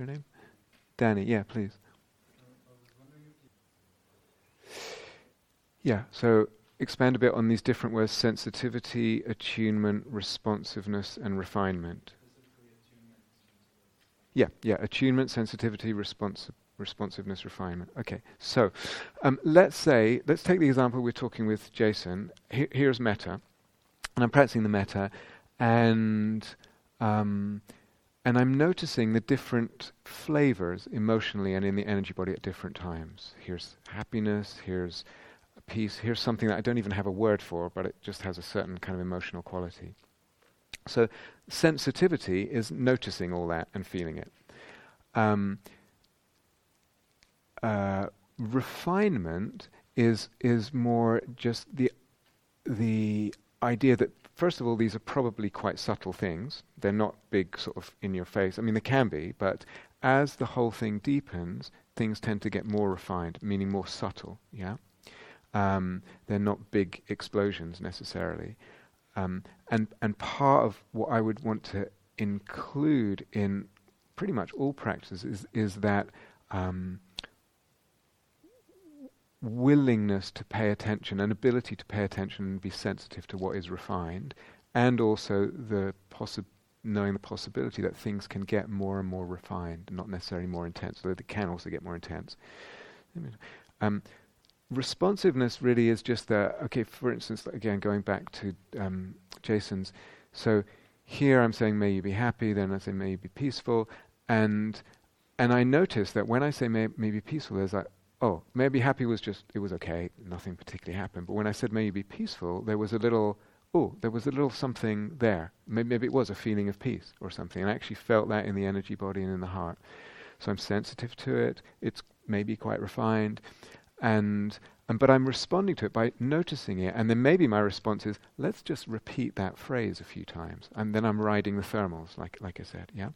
your name? Danny, yeah, please. Yeah, so expand a bit on these different words sensitivity, attunement, responsiveness, and refinement. Yeah, yeah, attunement, sensitivity, responsi- responsiveness, refinement. Okay, so um, let's say, let's take the example we're talking with Jason. He- here's metta, and I'm practicing the metta, and um, and I'm noticing the different flavors emotionally and in the energy body at different times. Here's happiness, here's peace, here's something that I don't even have a word for, but it just has a certain kind of emotional quality. So, sensitivity is noticing all that and feeling it. Um, uh, refinement is is more just the the idea that first of all these are probably quite subtle things. They're not big, sort of in your face. I mean, they can be, but as the whole thing deepens, things tend to get more refined, meaning more subtle. Yeah, um, they're not big explosions necessarily. Um, and and part of what I would want to include in pretty much all practices is is that um, willingness to pay attention and ability to pay attention and be sensitive to what is refined, and also the possi- knowing the possibility that things can get more and more refined, not necessarily more intense, though they can also get more intense. Um, responsiveness really is just that. Okay, for instance, again going back to um, Jason's. So here I'm saying, "May you be happy." Then I say, "May you be peaceful," and and I notice that when I say "May, may be peaceful," there's like, "Oh, maybe happy" was just it was okay, nothing particularly happened. But when I said "May you be peaceful," there was a little. Oh, there was a little something there. Maybe, maybe it was a feeling of peace or something. And I actually felt that in the energy body and in the heart. So I'm sensitive to it. It's maybe quite refined and, and but I'm responding to it by noticing it, and then maybe my response is, let's just repeat that phrase a few times, and then I'm riding the thermals, like like I said, yeah.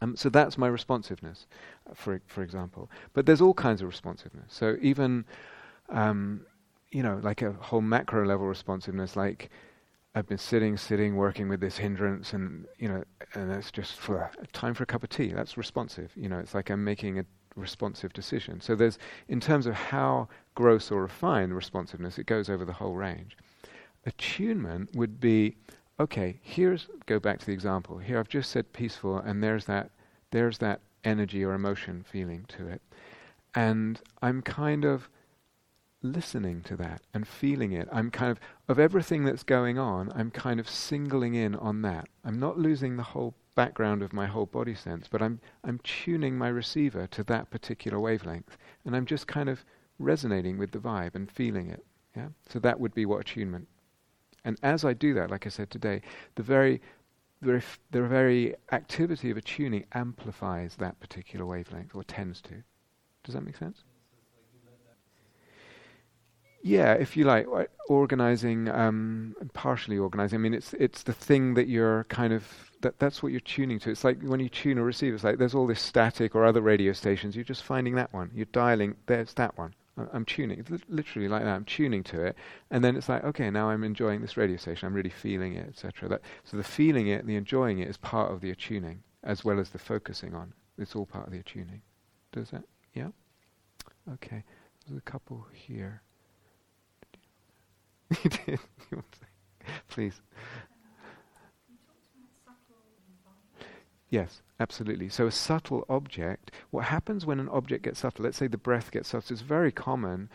Um, so that's my responsiveness, uh, for for example. But there's all kinds of responsiveness. So even, um, you know, like a whole macro level responsiveness, like I've been sitting, sitting, working with this hindrance, and you know, and that's just for time for a cup of tea. That's responsive. You know, it's like I'm making a responsive decision. So there's, in terms of how gross or refined responsiveness, it goes over the whole range. Attunement would be, okay, here's, go back to the example. Here I've just said peaceful, and there's that, there's that energy or emotion feeling to it. And I'm kind of listening to that and feeling it. I'm kind of, of everything that's going on, I'm kind of singling in on that. I'm not losing the whole background of my whole body sense, but I'm I'm tuning my receiver to that particular wavelength, and I'm just kind of resonating with the vibe and feeling it. Yeah. So that would be what attunement. And as I do that, like I said today, the very the the very activity of attuning amplifies that particular wavelength, or tends to. Does that make sense? Yeah, if you like, organizing, um, partially organizing. I mean, it's it's the thing that you're kind of that that's what you're tuning to. It's like when you tune a receiver. It's like there's all this static or other radio stations. You're just finding that one. You're dialing. There's that one. I'm tuning. Literally like that. I'm tuning to it, and then it's like, okay, now I'm enjoying this radio station. I'm really feeling it, etc. So the feeling it, the enjoying it, is part of the attuning, as well as the focusing on. It's all part of the attuning. Does that? Yeah. Okay. There's a couple here. you did. Please. Yes, absolutely. So a subtle object, what happens when an object gets subtle, let's say the breath gets subtle, it's very common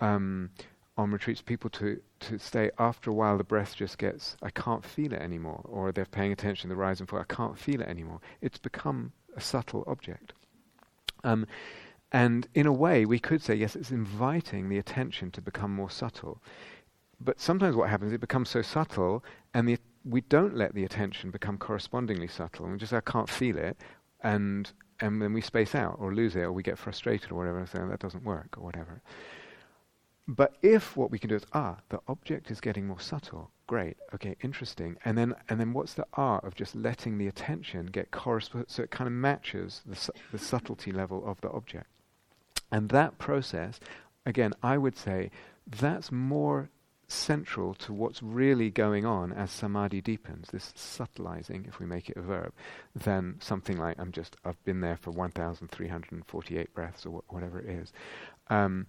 um, on retreats people to, to stay after a while the breath just gets, I can't feel it anymore, or they're paying attention to the rise and fall, I can't feel it anymore. It's become a subtle object. Um, and in a way, we could say, yes, it's inviting the attention to become more subtle. But sometimes what happens, it becomes so subtle, and the, we don't let the attention become correspondingly subtle. And just, I can't feel it, and and then we space out or lose it, or we get frustrated or whatever, and say, oh, that doesn't work, or whatever. But if what we can do is, ah, the object is getting more subtle, great, okay, interesting. And then, and then what's the art of just letting the attention get correspond, so it kind of matches the, su- the subtlety level of the object. And that process, again, I would say that's more central to what's really going on as samadhi deepens, this subtilizing, if we make it a verb, than something like I'm just I've been there for 1,348 breaths or wh- whatever it is. Um,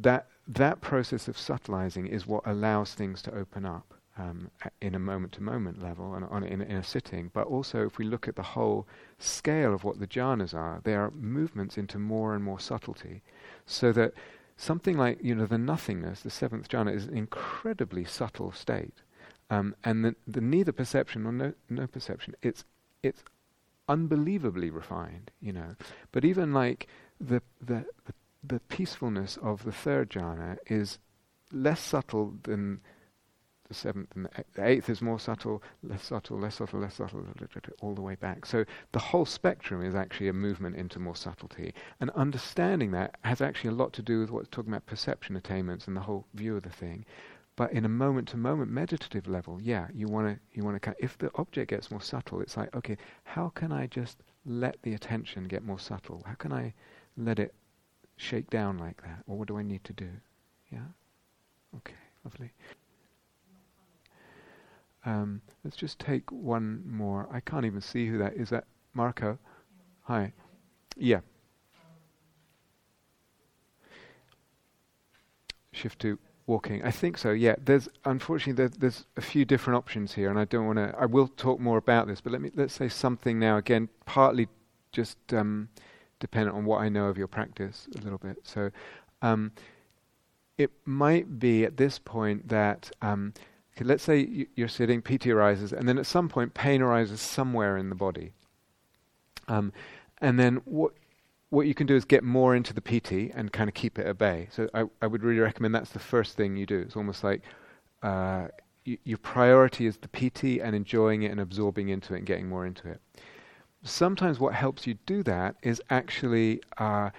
that that process of subtilizing is what allows things to open up um, in a moment-to-moment level and on, in, in, a sitting. But also, if we look at the whole scale of what the jhanas are, they are movements into more and more subtlety, so that something like you know the nothingness, the seventh jhana, is an incredibly subtle state, um, and the, the, neither perception or no, no perception. It's it's unbelievably refined, you know. But even like the the the, the peacefulness of the third jhana is less subtle than the seventh and the eighth is more subtle, less subtle, less subtle, less subtle, all the way back. So the whole spectrum is actually a movement into more subtlety. And understanding that has actually a lot to do with what's talking about perception attainments and the whole view of the thing. But in a moment-to-moment meditative level, yeah, you want to you want to. If the object gets more subtle, it's like, okay, how can I just let the attention get more subtle? How can I let it shake down like that? Or what do I need to do? Yeah. Okay, lovely. Um, let's just take one more. I can't even see who that is. That Marco? Hi. Yeah. Shift to walking. I think so. Yeah. There's unfortunately there's, there's a few different options here, and I don't want to. I will talk more about this, but let me let's say something now. Again, partly just um, dependent on what I know of your practice a little bit. So. Um, it might be at this point that um, Okay, let's say you're sitting, piti arises, and then at some point pain arises somewhere in the body. Um, and then what what you can do is get more into the piti and kind of keep it at bay. So I, I would really recommend that's the first thing you do. It's almost like uh, y- your priority is the piti and enjoying it and absorbing into it and getting more into it. Sometimes what helps you do that is actually uh,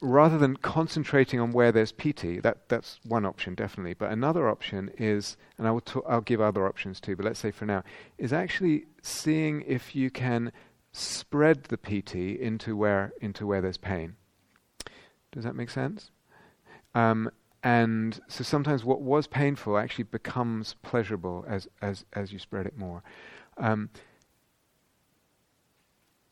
rather than concentrating on where there's piti, that, that's one option definitely. But another option is, and I will I'll give other options too, but let's say for now, is actually seeing if you can spread the piti into where into where there's pain. Does that make sense? Um, and so sometimes what was painful actually becomes pleasurable as as as you spread it more. Um,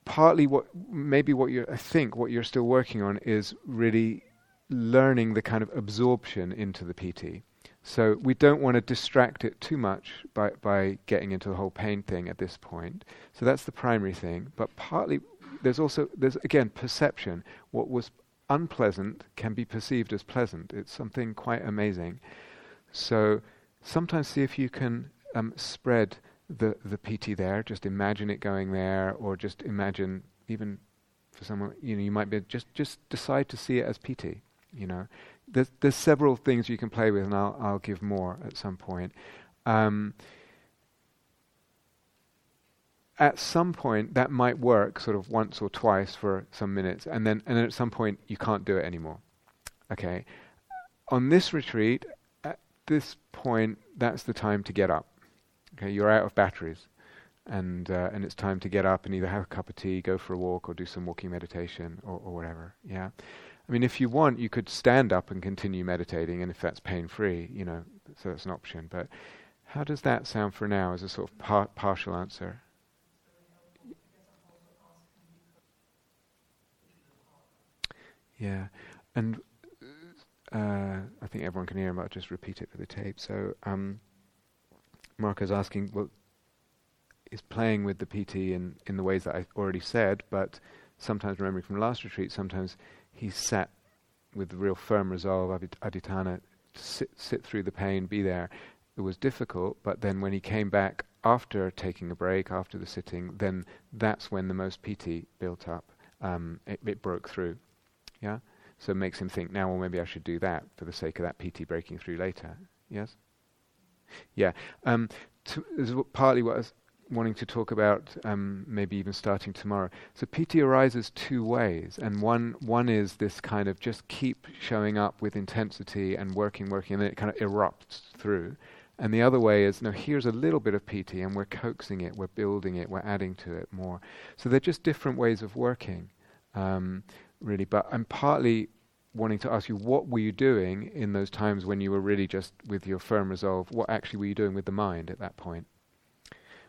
partly what maybe what you I think what you're still working on is really learning the kind of absorption into the piti. So we don't want to distract it too much by by getting into the whole pain thing at this point. So that's the primary thing. But partly there's also there's again perception. What was unpleasant can be perceived as pleasant. It's something quite amazing. So sometimes see if you can um, spread the the piti there. Just imagine it going there, or just imagine even for someone you know you might be just just decide to see it as piti. You know, there's there's several things you can play with, and I'll I'll give more at some point. Um, at some point that might work sort of once or twice for some minutes and then and then at some point you can't do it anymore okay on this retreat at this point that's the time to get up Okay, you're out of batteries, and uh, and it's time to get up and either have a cup of tea, go for a walk, or do some walking meditation, or, or whatever. Yeah, I mean, if you want, you could stand up and continue meditating, and if that's pain free, you know, so that's an option. But how does that sound for now as a sort of par- partial answer? Yeah, and uh, I think everyone can hear, but I'll just repeat it for the tape. So. Um, Mark is asking, well, is playing with the piti in, in the ways that I already said, but sometimes remembering from last retreat, sometimes he sat with real firm resolve, adhitthana, sit, sit through the pain, be there. It was difficult, but then when he came back after taking a break, after the sitting, then that's when the most piti built up. Um, it, it, broke through. Yeah? So it makes him think, now, well, maybe I should do that for the sake of that piti breaking through later. Yes? Yeah. Um, to, is partly what I was wanting to talk about, um, maybe even starting tomorrow. So piti arises two ways, and one one is this kind of just keep showing up with intensity and working, working, and then it kind of erupts through. And the other way is, no, here's a little bit of piti, and we're coaxing it, we're building it, we're adding to it more. So they're just different ways of working, um, really. But I'm partly wanting to ask you, what were you doing in those times when you were really just with your firm resolve? What actually were you doing with the mind at that point?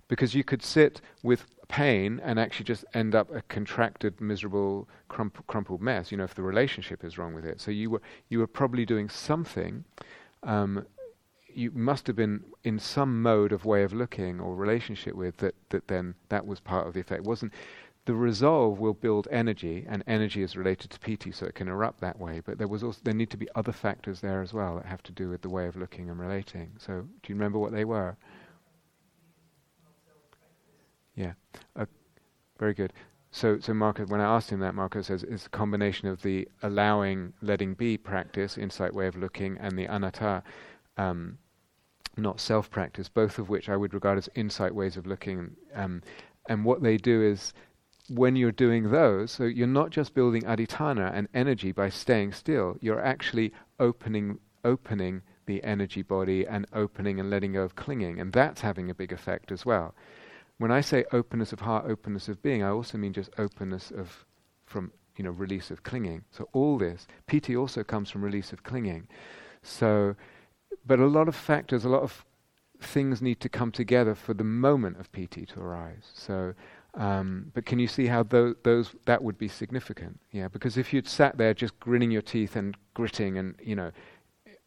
Because you could sit with pain and actually just end up a contracted, miserable, crump- crumpled mess. You know, if the relationship is wrong with it, so you were you were probably doing something. Um, you must have been in some mode of way of looking or relationship with that. That then that was part of the effect. Wasn't the resolve will build energy, and energy is related to piti, so it can erupt that way. But there was also there need to be other factors there as well that have to do with the way of looking and relating. So, do you remember what they were? Yeah, uh, very good. So, so Marco, when I asked him that, Marco says it's a combination of the allowing, letting be practice, insight way of looking, and the anatta, um, not self practice, both of which I would regard as insight ways of looking. Um, and what they do is when you're doing those, so you're not just building adhitthana and energy by staying still, you're actually opening opening the energy body and opening and letting go of clinging, and that's having a big effect as well. When I say openness of heart, openness of being, I also mean just openness of from you know release of clinging. So all this piti also comes from release of clinging. So, but a lot of factors, a lot of things need to come together for the moment of piti to arise. So um, but can you see how those, those that would be significant? Yeah, because if you'd sat there just grinning your teeth and gritting, and you know,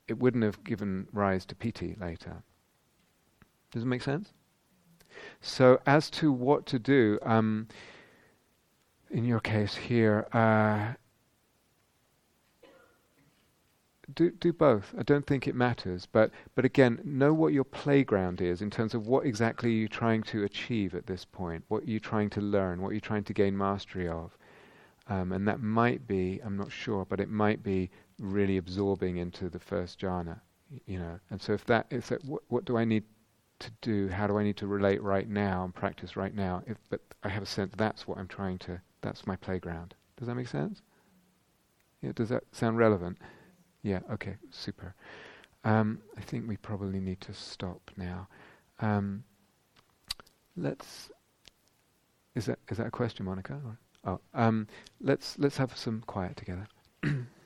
it wouldn't have given rise to piti later. Does it make sense? So as to what to do, um, in your case here, uh, do do both. I don't think it matters, but but again, know what your playground is in terms of what exactly you're trying to achieve at this point, what you're trying to learn, what you're trying to gain mastery of, um, and that might be I'm not sure, but it might be really absorbing into the first jhana, you know. And so if that is that, what, what do I need to do? How do I need to relate right now and practice right now? If, but I have a sense that's what I'm trying to. That's my playground. Does that make sense? Yeah. Does that sound relevant? Yeah, okay, super. Um, I think we probably need to stop now. Um, let's. Is that is that a question, Monica? Or, oh, um, let's let's have some quiet together.